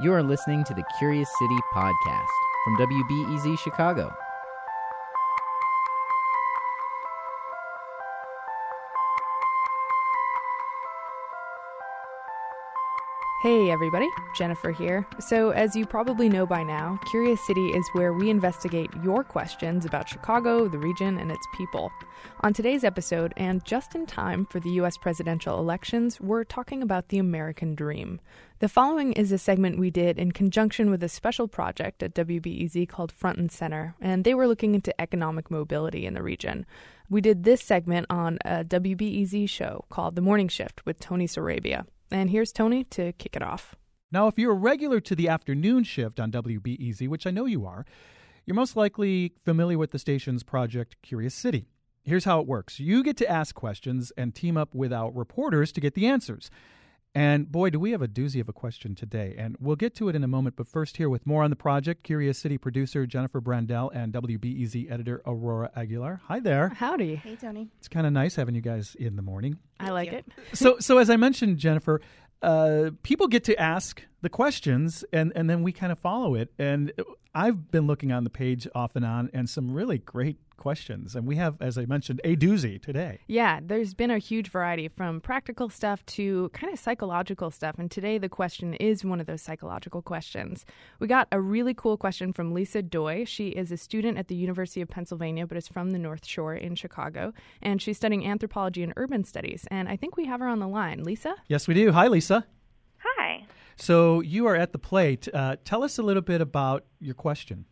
You are listening to the Curious City podcast from WBEZ Chicago. Hey everybody, Jennifer here. So, as you probably know by now, Curious City is where we investigate your questions about Chicago, the region, and its people. On today's episode, and just in time for the US presidential elections, we're talking about the American Dream. The following is a segment we did in conjunction with a special project at WBEZ called Front and Center, and they were looking into economic mobility in the region. We did this segment on a WBEZ show called The Morning Shift with Tony Sarabia. And here's Tony to kick it off. Now, if you're a regular to the afternoon shift on WBEZ, which I know you are, you're most likely familiar with the station's project Curious City. Here's how it works you get to ask questions and team up with our reporters to get the answers. And boy, do we have a doozy of a question today. And we'll get to it in a moment. But first, here with more on the project, Curious City producer Jennifer Brandel and WBEZ editor Aurora Aguilar. Hi there. Howdy. Hey, Tony. It's kind of nice having you guys in the morning. I like you. it. so, so as I mentioned, Jennifer, uh, people get to ask the questions, and and then we kind of follow it. And I've been looking on the page off and on, and some really great questions. And we have, as I mentioned, a doozy today. Yeah, there's been a huge variety from practical stuff to kind of psychological stuff. And today the question is one of those psychological questions. We got a really cool question from Lisa Doi. She is a student at the University of Pennsylvania, but is from the North Shore in Chicago. And she's studying anthropology and urban studies. And I think we have her on the line. Lisa? Yes, we do. Hi, Lisa. Hi. So you are at the plate. Uh, tell us a little bit about your question.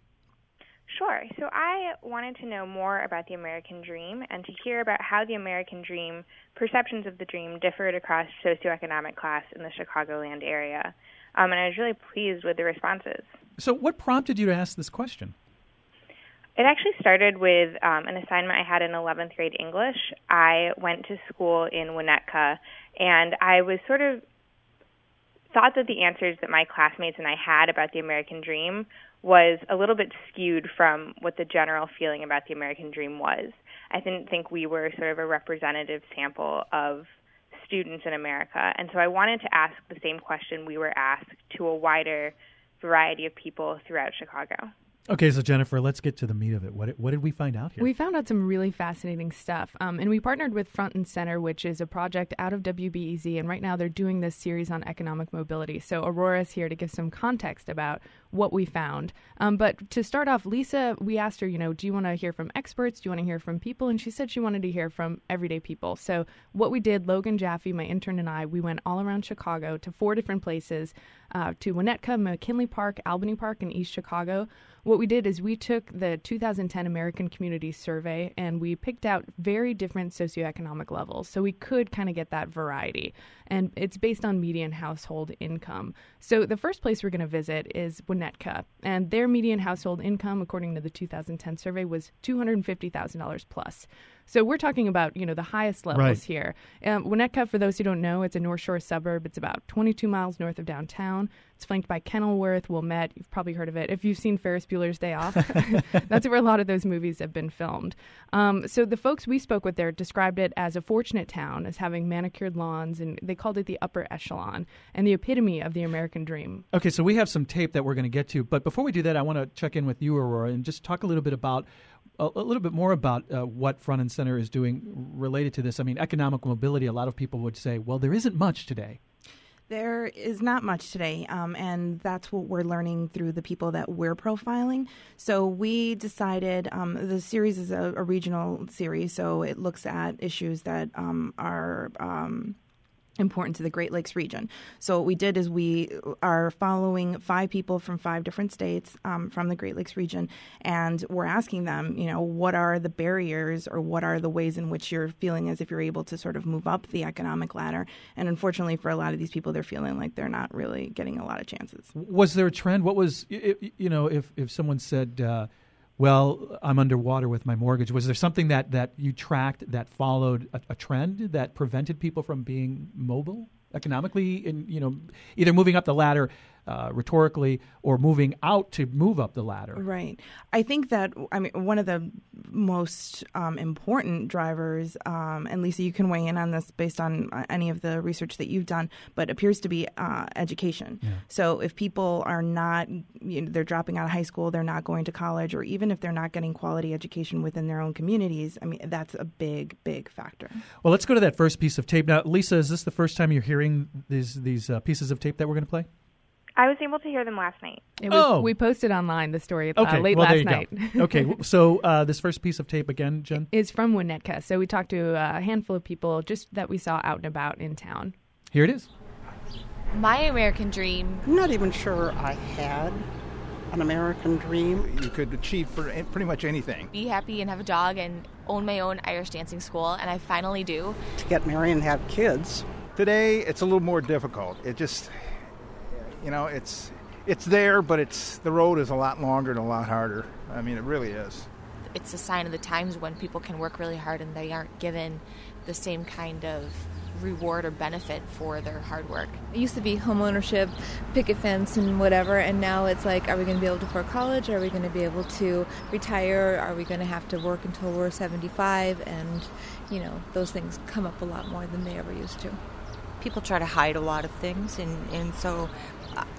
Sure. So I wanted to know more about the American dream and to hear about how the American dream, perceptions of the dream, differed across socioeconomic class in the Chicagoland area. Um, and I was really pleased with the responses. So, what prompted you to ask this question? It actually started with um, an assignment I had in 11th grade English. I went to school in Winnetka, and I was sort of thought that the answers that my classmates and I had about the American dream was a little bit skewed from what the general feeling about the American dream was. I didn't think we were sort of a representative sample of students in America. And so I wanted to ask the same question we were asked to a wider variety of people throughout Chicago. Okay, so Jennifer, let's get to the meat of it. What, what did we find out here? We found out some really fascinating stuff. Um, and we partnered with Front and Center, which is a project out of WBEZ. And right now they're doing this series on economic mobility. So Aurora's here to give some context about what we found. Um, but to start off, Lisa, we asked her, you know, do you want to hear from experts? Do you want to hear from people? And she said she wanted to hear from everyday people. So what we did, Logan Jaffe, my intern, and I, we went all around Chicago to four different places uh, to Winnetka, McKinley Park, Albany Park, and East Chicago. What we did is we took the 2010 American Community Survey and we picked out very different socioeconomic levels. So we could kind of get that variety. And it's based on median household income. So the first place we're going to visit is Winnetka. Netka and their median household income, according to the 2010 survey, was $250,000 plus. So we're talking about you know the highest levels Right. here. Um, Winnetka, for those who don't know, it's a North Shore suburb. It's about 22 miles north of downtown. It's flanked by Kenilworth, Wilmette. You've probably heard of it. If you've seen Ferris Bueller's Day Off, that's where a lot of those movies have been filmed. Um, so the folks we spoke with there described it as a fortunate town, as having manicured lawns, and they called it the upper echelon and the epitome of the American dream. Okay, so we have some tape that we're going to get to, but before we do that, I want to check in with you, Aurora, and just talk a little bit about a, a little bit more about uh, what Front and Center is doing related to this. I mean, economic mobility. A lot of people would say, well, there isn't much today. There is not much today, um, and that's what we're learning through the people that we're profiling. So we decided um, the series is a, a regional series, so it looks at issues that um, are. Important to the Great Lakes region. So what we did is we are following five people from five different states um, from the Great Lakes region, and we're asking them, you know, what are the barriers or what are the ways in which you're feeling as if you're able to sort of move up the economic ladder. And unfortunately, for a lot of these people, they're feeling like they're not really getting a lot of chances. Was there a trend? What was you know if if someone said, uh, "Well, I'm underwater with my mortgage," was there something that that you tracked that followed a, a trend that prevented people from being mobile economically, and you know either moving up the ladder uh, rhetorically or moving out to move up the ladder. Right. I think that I mean one of the most um, important drivers, um, and Lisa, you can weigh in on this based on uh, any of the research that you've done, but appears to be uh, education. Yeah. So if people are not, you know, they're dropping out of high school, they're not going to college, or even if they're not getting quality education within their own communities, I mean that's a big, big factor. Well, let's go to that first piece of tape now. Lisa, is this the first time you're hearing these these uh, pieces of tape that we're going to play? I was able to hear them last night. It Was, oh. We posted online the story uh, okay. late well, last night. okay, so uh, this first piece of tape again, Jen? Is from Winnetka. So we talked to a handful of people just that we saw out and about in town. Here it is. My American dream. I'm not even sure I had an American dream. You could achieve for pretty much anything. Be happy and have a dog and own my own Irish dancing school, and I finally do. To get married and have kids. Today, it's a little more difficult. It just you know, it's it's there, but it's the road is a lot longer and a lot harder. I mean, it really is. It's a sign of the times when people can work really hard and they aren't given the same kind of reward or benefit for their hard work. It used to be homeownership, picket fence, and whatever, and now it's like, are we going to be able to afford college? Are we going to be able to retire? Are we going to have to work until we're 75? And, you know, those things come up a lot more than they ever used to. People try to hide a lot of things, and, and so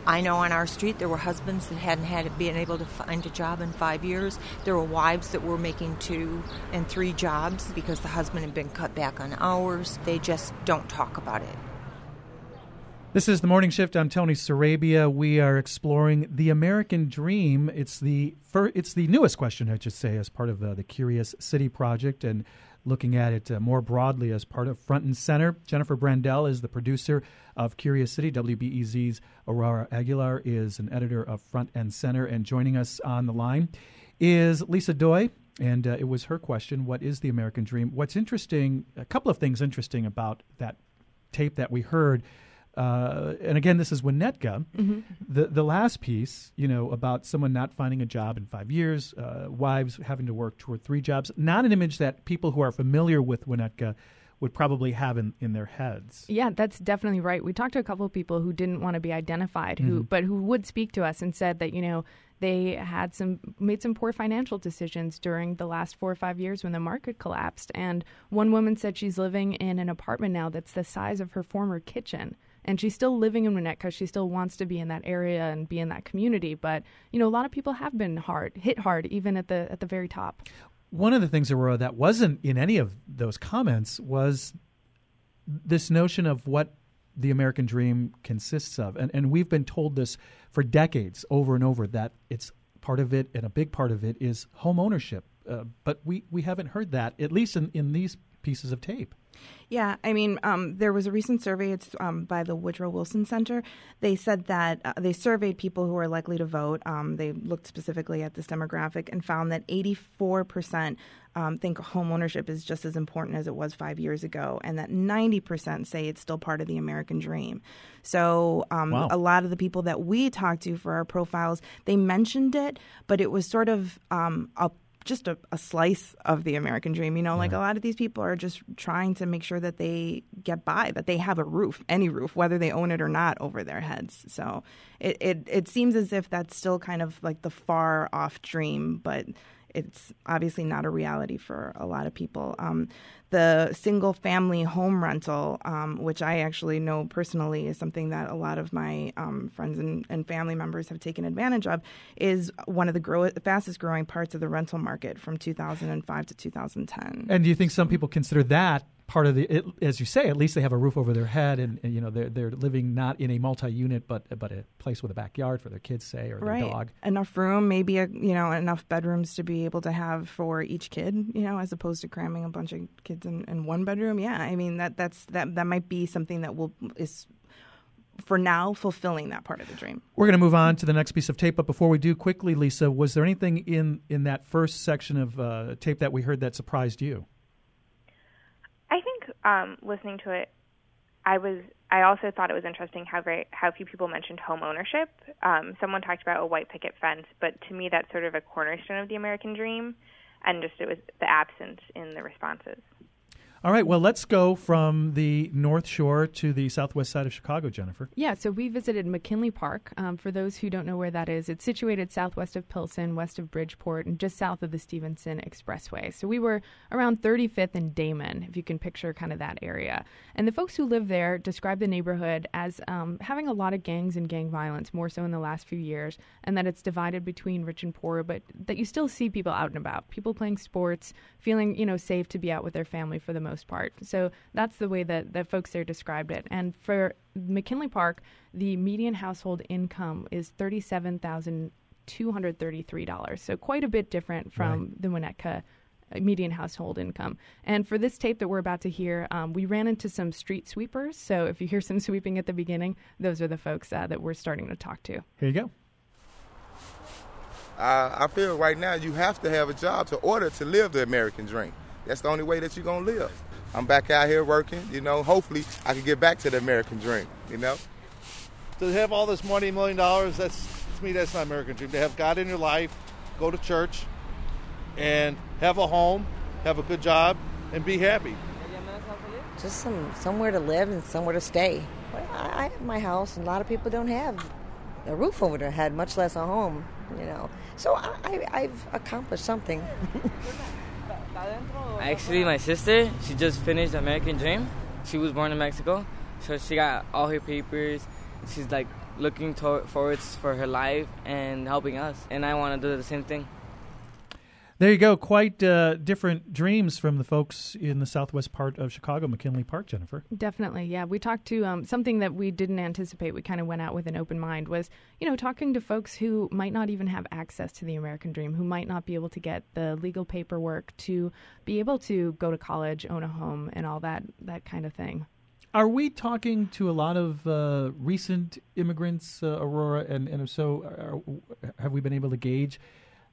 I know on our street there were husbands that hadn't had been able to find a job in five years. There were wives that were making two and three jobs because the husband had been cut back on hours. They just don't talk about it. This is the morning shift. I'm Tony Sarabia. We are exploring the American Dream. It's the fir- it's the newest question, I should say, as part of uh, the Curious City project, and looking at it uh, more broadly as part of Front and Center. Jennifer Brandel is the producer of Curious City. WBEZ's Aurora Aguilar is an editor of Front and Center. And joining us on the line is Lisa Doi. And uh, it was her question What is the American dream? What's interesting, a couple of things interesting about that tape that we heard uh, and again, this is Winnetka. Mm-hmm. The the last piece, you know, about someone not finding a job in five years, uh, wives having to work two or three jobs. Not an image that people who are familiar with Winnetka would probably have in, in their heads. Yeah, that's definitely right. We talked to a couple of people who didn't want to be identified, who mm-hmm. but who would speak to us and said that you know they had some made some poor financial decisions during the last four or five years when the market collapsed. And one woman said she's living in an apartment now that's the size of her former kitchen and she's still living in Winnetka. She still wants to be in that area and be in that community. But you know, a lot of people have been hard hit hard, even at the at the very top. One of the things, Aurora, that wasn't in any of those comments was this notion of what the American dream consists of, and and we've been told this for decades, over and over, that it's part of it and a big part of it is home ownership. Uh, but we we haven't heard that at least in in these pieces of tape. Yeah, I mean, um, there was a recent survey. It's um, by the Woodrow Wilson Center. They said that uh, they surveyed people who are likely to vote. Um, they looked specifically at this demographic and found that 84 percent um, think home ownership is just as important as it was five years ago, and that 90 percent say it's still part of the American dream. So, um, wow. a lot of the people that we talked to for our profiles, they mentioned it, but it was sort of um, a just a, a, slice of the American dream. You know, like a lot of these people are just trying to make sure that they get by, that they have a roof, any roof, whether they own it or not, over their heads. So it, it, it seems as if that's still kind of like the far off dream, but it's obviously not a reality for a lot of people. Um, the single family home rental, um, which I actually know personally is something that a lot of my um, friends and, and, family members have taken advantage of, is one of the grow- fastest growing parts of the rental market from 2005 to 2010. And do you think some people consider that part of the, it, as you say, at least they have a roof over their head, and, and, you know they're they're living not in a multi-unit, but but a place with a backyard for their kids, say, or right. their dog. Enough room, maybe a you know enough bedrooms to be able to have for each kid, you know, as opposed to cramming a bunch of kids in, in one bedroom. Yeah, I mean that that's that that might be something that will is for now fulfilling that part of the dream. We're going to move on to the next piece of tape, but before we do, quickly, Lisa, was there anything in in that first section of uh, tape that we heard that surprised you? Um, listening to it, I was I also thought it was interesting how very how few people mentioned home ownership. Um, someone talked about a white picket fence, but to me that's sort of a cornerstone of the American dream, and just it was the absence in the responses. All right, well, let's go from the North Shore to the southwest side of Chicago, Jennifer. Yeah, so we visited McKinley Park. Um, for those who don't know where that is, it's situated southwest of Pilsen, west of Bridgeport, and just south of the Stevenson Expressway. So we were around 35th and Damen, if you can picture kind of that area. And the folks who live there describe the neighborhood as um, having a lot of gangs and gang violence, more so in the last few years, and that it's divided between rich and poor, but that you still see people out and about, people playing sports, feeling you know safe to be out with their family for the most part. So that's the way that, that folks there described it. And for McKinley Park, the median household income is thirty-seven thousand two hundred thirty-three dollars. So quite a bit different from Right. the Winnetka uh, median household income. And for this tape that we're about to hear, um, we ran into some street sweepers. So if you hear some sweeping at the beginning, those are the folks uh, that we're starting to talk to. Here you go. Uh, I feel right now you have to have a job to order to live the American dream. That's the only way that you're gonna live. I'm back out here working, you know. Hopefully, I can get back to the American dream, you know. to have all this money, a million dollars, that's to me that's not American dream. To have God in your life, go to church, and have a home, have a good job, and be happy. Just some somewhere to live and somewhere to stay. I, I have my house, and a lot of people don't have a roof over their head, much less a home. You know, so I, I, I've accomplished something. Actually, my sister, she just finished American Dream. She was born in Mexico, so she got all her papers. She's like looking to- forwards for her life and helping us. And I want to do the same thing. There you go. Quite uh, different dreams from the folks in the southwest part of Chicago, McKinley Park, Jennifer. Definitely, yeah. We talked to um, something that we didn't anticipate. We kind of went out with an open mind. Was you know talking to folks who might not even have access to the American dream, who might not be able to get the legal paperwork to be able to go to college, own a home, and all that that kind of thing. Are we talking to a lot of uh, recent immigrants, uh, Aurora? And, and if so, are, have we been able to gauge,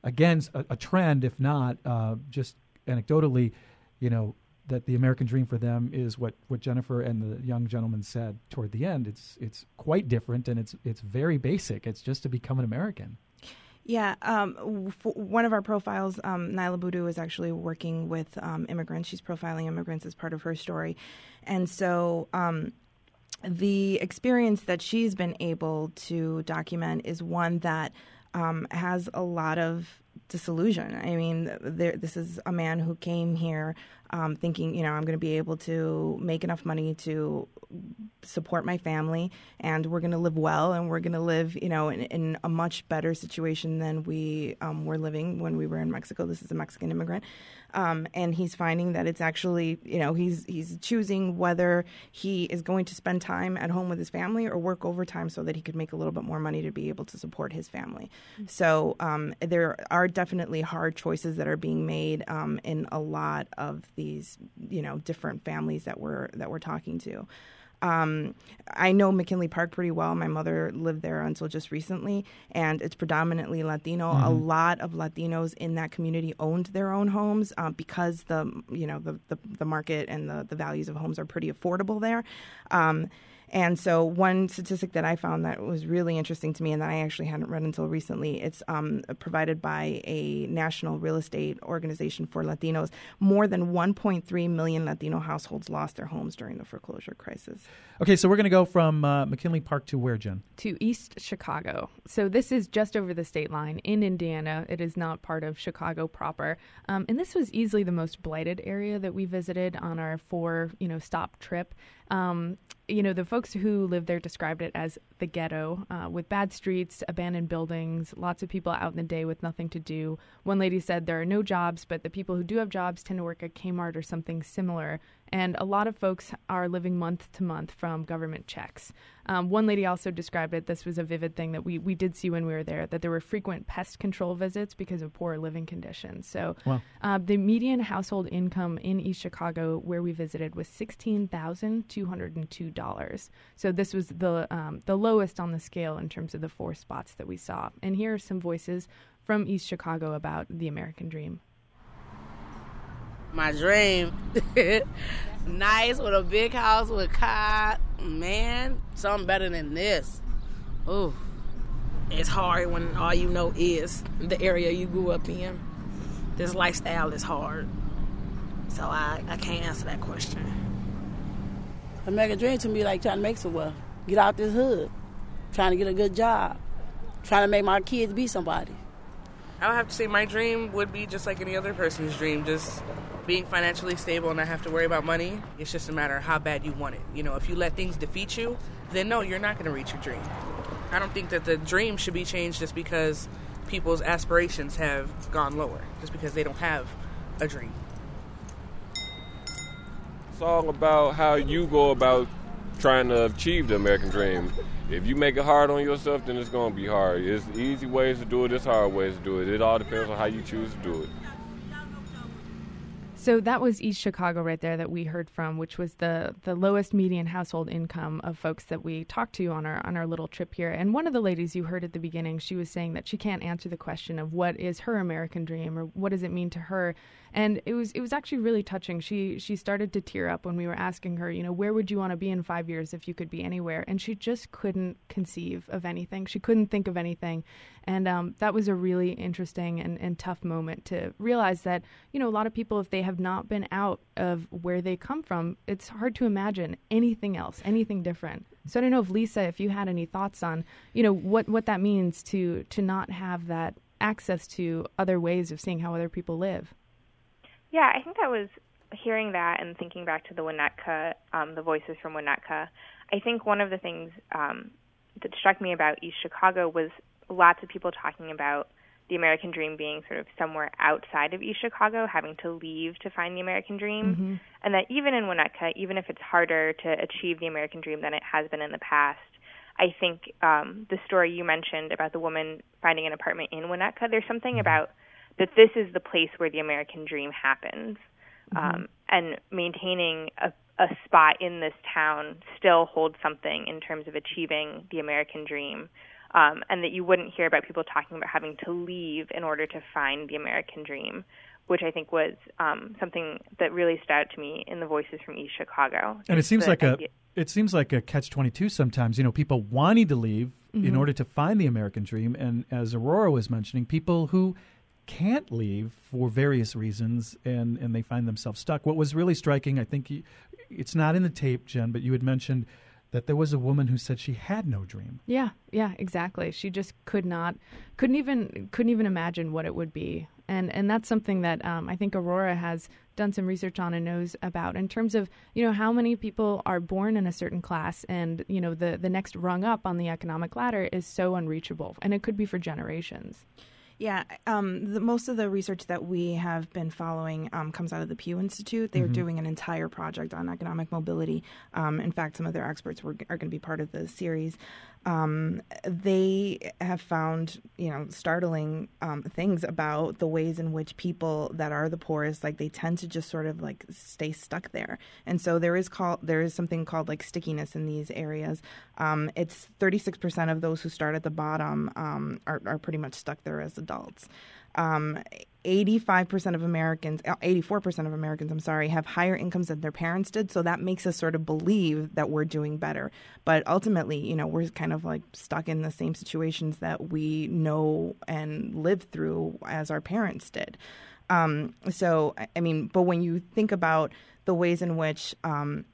again, a, a trend, if not uh, just anecdotally, you know, that the American dream for them is what, what Jennifer and the young gentleman said toward the end. It's it's quite different, and it's it's very basic. It's just to become an American. Yeah, um, f- one of our profiles, um, Niala Boodhoo, is actually working with um, immigrants. She's profiling immigrants as part of her story, and so um, the experience that she's been able to document is one that um, has a lot of disillusion. I mean, there, this is a man who came here um, thinking, you know, I'm going to be able to make enough money to support my family, and we're going to live well, and we're going to live, you know, in, in a much better situation than we um, were living when we were in Mexico. This is a Mexican immigrant, um, and he's finding that it's actually, you know, he's he's choosing whether he is going to spend time at home with his family or work overtime so that he could make a little bit more money to be able to support his family. So um, there are definitely hard choices that are being made um, in a lot of these, you know, different families that we're that we're talking to. Um, I know McKinley Park pretty well. My mother lived there until just recently, and it's predominantly Latino. A Mhm. lot of Latinos in that community owned their own homes um, because the you know the, the the market and the the values of homes are pretty affordable there. Um, and so, one statistic that I found that was really interesting to me, and that I actually hadn't read until recently, it's um, provided by a national real estate organization for Latinos. More than 1.3 million Latino households lost their homes during the foreclosure crisis. Okay, so we're going to go from uh, McKinley Park to where, Jen? to East Chicago. So this is just over the state line in Indiana. It is not part of Chicago proper. Um, and this was easily the most blighted area that we visited on our four, you know, stop trip. Um, you know, the folks who lived there described it as the ghetto, uh, with bad streets, abandoned buildings, lots of people out in the day with nothing to do. One lady said there are no jobs, but the people who do have jobs tend to work at Kmart or something similar. And a lot of folks are living month to month from government checks. Um, one lady also described it. This was a vivid thing that we, we did see when we were there that there were frequent pest control visits because of poor living conditions. So Wow. uh, the median household income in East Chicago, where we visited, was sixteen thousand two hundred and two dollars. So this was the um, the lowest on the scale in terms of the four spots that we saw. And here are some voices from East Chicago about the American dream. My dream. nice with a big house with car. Man, something better than this. Ooh. It's hard when all you know is the area you grew up in. This lifestyle is hard. So I, I can't answer that question. American dream to me like trying to make some wealth, get out this hood, trying to get a good job, trying to make my kids be somebody. I would have to say my dream would be just like any other person's dream, just being financially stable and not have to worry about money. It's just a matter of how bad you want it. You know, if you let things defeat you, then no, you're not going to reach your dream. I don't think that the dream should be changed just because people's aspirations have gone lower, just because they don't have a dream. It's all about how you go about trying to achieve the American dream. If you make it hard on yourself, then it's to be hard. It's easy ways to do it, it's hard ways to do it. It all depends on how you choose to do it. So that was East Chicago right there that we heard from, which was the the lowest median household income of folks that we talked to on our on our little trip here. And one of the ladies you heard at the beginning, she was saying that she can't answer the question of what is her American dream or what does it mean to her. And it was it was actually really touching. She she started to tear up when we were asking her, you know, where would you want to be in 5 years if you could be anywhere? And she just couldn't conceive of anything. She couldn't think of anything. And um, that was a really interesting and, and tough moment to realize that, you know, a lot of people, if they have not been out of where they come from, it's hard to imagine anything else, anything different. So I don't know if Lisa, if you had any thoughts on, you know, what, what that means to to not have that access to other ways of seeing how other people live. Yeah, I think that was hearing that and thinking back to the Winnetka, um, the voices from Winnetka. I think one of the things um, that struck me about East Chicago was lots of people talking about the American dream being sort of somewhere outside of East Chicago, having to leave to find the American dream. Mm-hmm. And that even in Winnetka, even if it's harder to achieve the American dream than it has been in the past, I think um, the story you mentioned about the woman finding an apartment in Winnetka, there's something about that this is the place where the American dream happens. Um, and maintaining a, a spot in this town still holds something in terms of achieving the American dream um, and that you wouldn't hear about people talking about having to leave in order to find the American dream, which I think was um, something that really stood out to me in the voices from East Chicago. And it seems like a it seems like a catch twenty two sometimes. You know, people wanting to leave in Mhm. order to find the American dream, and as Aurora was mentioning, people who can't leave for various reasons, and and they find themselves stuck. What was really striking, I think, you, it's not in the tape, Jen, but you had mentioned that there was a woman who said she had no dream. Yeah, yeah, exactly. She just could not, couldn't even, couldn't even imagine what it would be, and and that's something that um, I think Aurora has done some research on and knows about in terms of you know how many people are born in a certain class, and you know the the next rung up on the economic ladder is so unreachable, and it could be for generations. Yeah, um, the, most of the research that we have been following um, comes out of the Pew Institute. They're Mm-hmm. Mhm. doing an entire project on economic mobility. Um, in fact, some of their experts were, are going to be part of the series. Um, they have found, you know, startling um, things about the ways in which people that are the poorest, like they tend to just sort of like stay stuck there. And so there is called there is something called like stickiness in these areas. Um, it's 36% of those who start at the bottom um, are, are pretty much stuck there as adults. Um, 85% of Americans, uh, 84% of Americans, I'm sorry, have higher incomes than their parents did. So that makes us sort of believe that we're doing better. But ultimately, you know, we're kind of like stuck in the same situations that we know and live through as our parents did. Um, so, I mean, but when you think about the ways in which, um,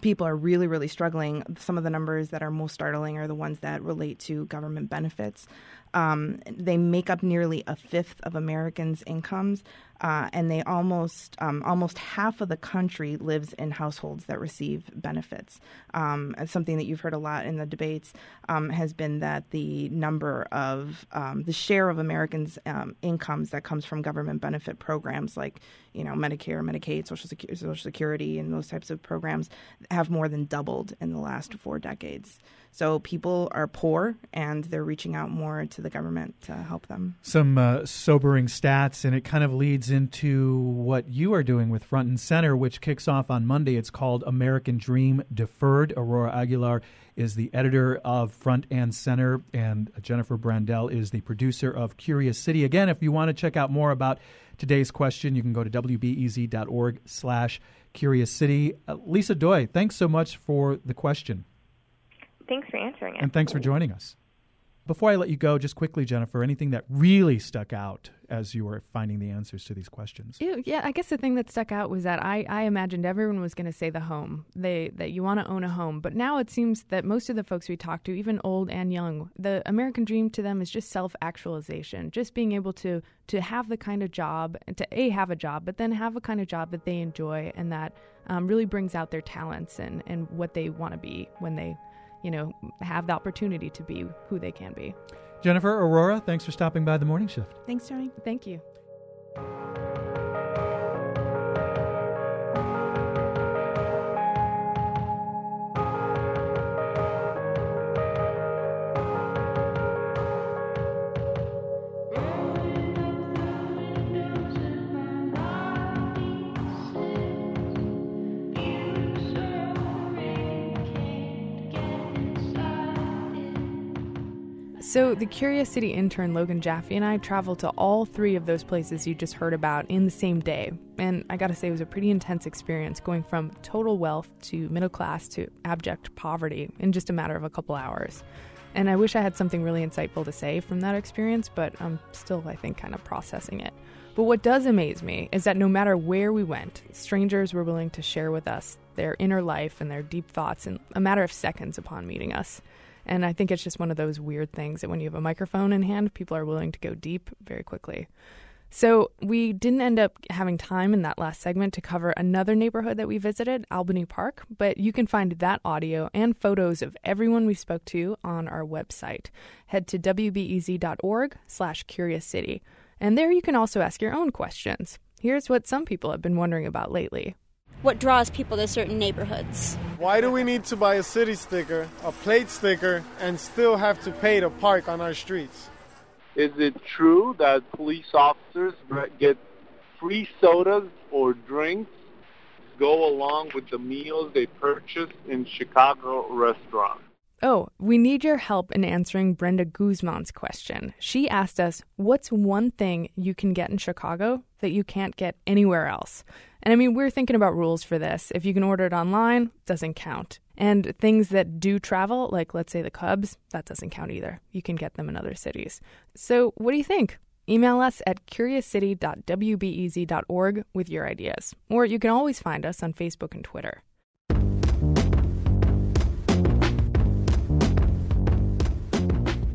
people are really, really struggling. Some of the numbers that are most startling are the ones that relate to government benefits. Um, they make up nearly a fifth of Americans' incomes, uh, and they almost um, almost half of the country lives in households that receive benefits. Um, something that you've heard a lot in the debates um, has been that the number of um, the share of Americans' um, incomes that comes from government benefit programs like you know Medicare, Medicaid, Social Security, Social Security, and those types of programs have more than doubled in the last four decades. So people are poor, and they're reaching out more to the government to help them. Some uh, sobering stats, and it kind of leads into what you are doing with Front and Center, which kicks off on Monday. It's called American Dream Deferred. Aurora Aguilar is the editor of Front and Center, and Jennifer Brandel is the producer of Curious City. Again, if you want to check out more about today's question, you can go to wbez.org slash Curious City. Uh, Lisa Doi, thanks so much for the question, Thanks for answering it. and thanks for joining us. before I let you go, just quickly, Jennifer, anything that really stuck out as you were finding the answers to these questions? Yeah, I guess the thing that stuck out was that I, I imagined everyone was going to say the home, they that you want to own a home. But now it seems that most of the folks we talk to, even old and young, the American dream to them is just self actualization, just being able to to have the kind of job, to a have a job, but then have a kind of job that they enjoy and that um, really brings out their talents and and what they want to be when they, you know, have the opportunity to be who they can be. Jennifer Aurora, thanks for stopping by the morning shift. Thanks, Tony. Thank you. So, the Curious City intern Logan Jaffe and I traveled to all three of those places you just heard about in the same day. And I gotta say, it was a pretty intense experience going from total wealth to middle class to abject poverty in just a matter of a couple hours. And I wish I had something really insightful to say from that experience, but I'm still, I think, kind of processing it. But what does amaze me is that no matter where we went, strangers were willing to share with us their inner life and their deep thoughts in a matter of seconds upon meeting us. And I think it's just one of those weird things that when you have a microphone in hand, people are willing to go deep very quickly. So we didn't end up having time in that last segment to cover another neighborhood that we visited, Albany Park, but you can find that audio and photos of everyone we spoke to on our website. Head to wbez.org slash curious city. And there you can also ask your own questions. Here's what some people have been wondering about lately what draws people to certain neighborhoods. Why do we need to buy a city sticker, a plate sticker, and still have to pay to park on our streets? Is it true that police officers get free sodas or drinks go along with the meals they purchase in Chicago restaurants? Oh, we need your help in answering Brenda Guzman's question. She asked us, What's one thing you can get in Chicago that you can't get anywhere else? And I mean, we're thinking about rules for this. If you can order it online, doesn't count. And things that do travel, like let's say the Cubs, that doesn't count either. You can get them in other cities. So, what do you think? Email us at curiouscity.wbez.org with your ideas. Or you can always find us on Facebook and Twitter.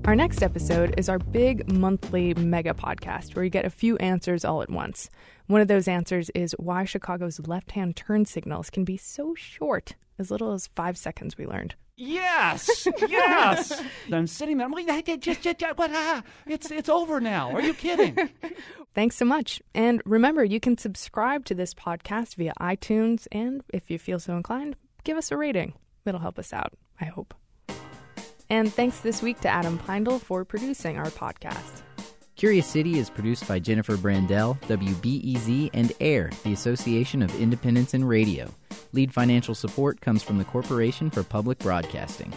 Our next episode is our big monthly mega podcast where you get a few answers all at once. One of those answers is why Chicago's left hand turn signals can be so short, as little as five seconds, we learned. Yes, yes. I'm sitting there. I'm like, just, just, just, what, ah, it's, it's over now. Are you kidding? Thanks so much. And remember, you can subscribe to this podcast via iTunes, and if you feel so inclined, give us a rating. It'll help us out, I hope. And thanks this week to Adam Pindle for producing our podcast. Curious City is produced by Jennifer Brandel, WBEZ, and AIR, the Association of Independents in Radio. Lead financial support comes from the Corporation for Public Broadcasting.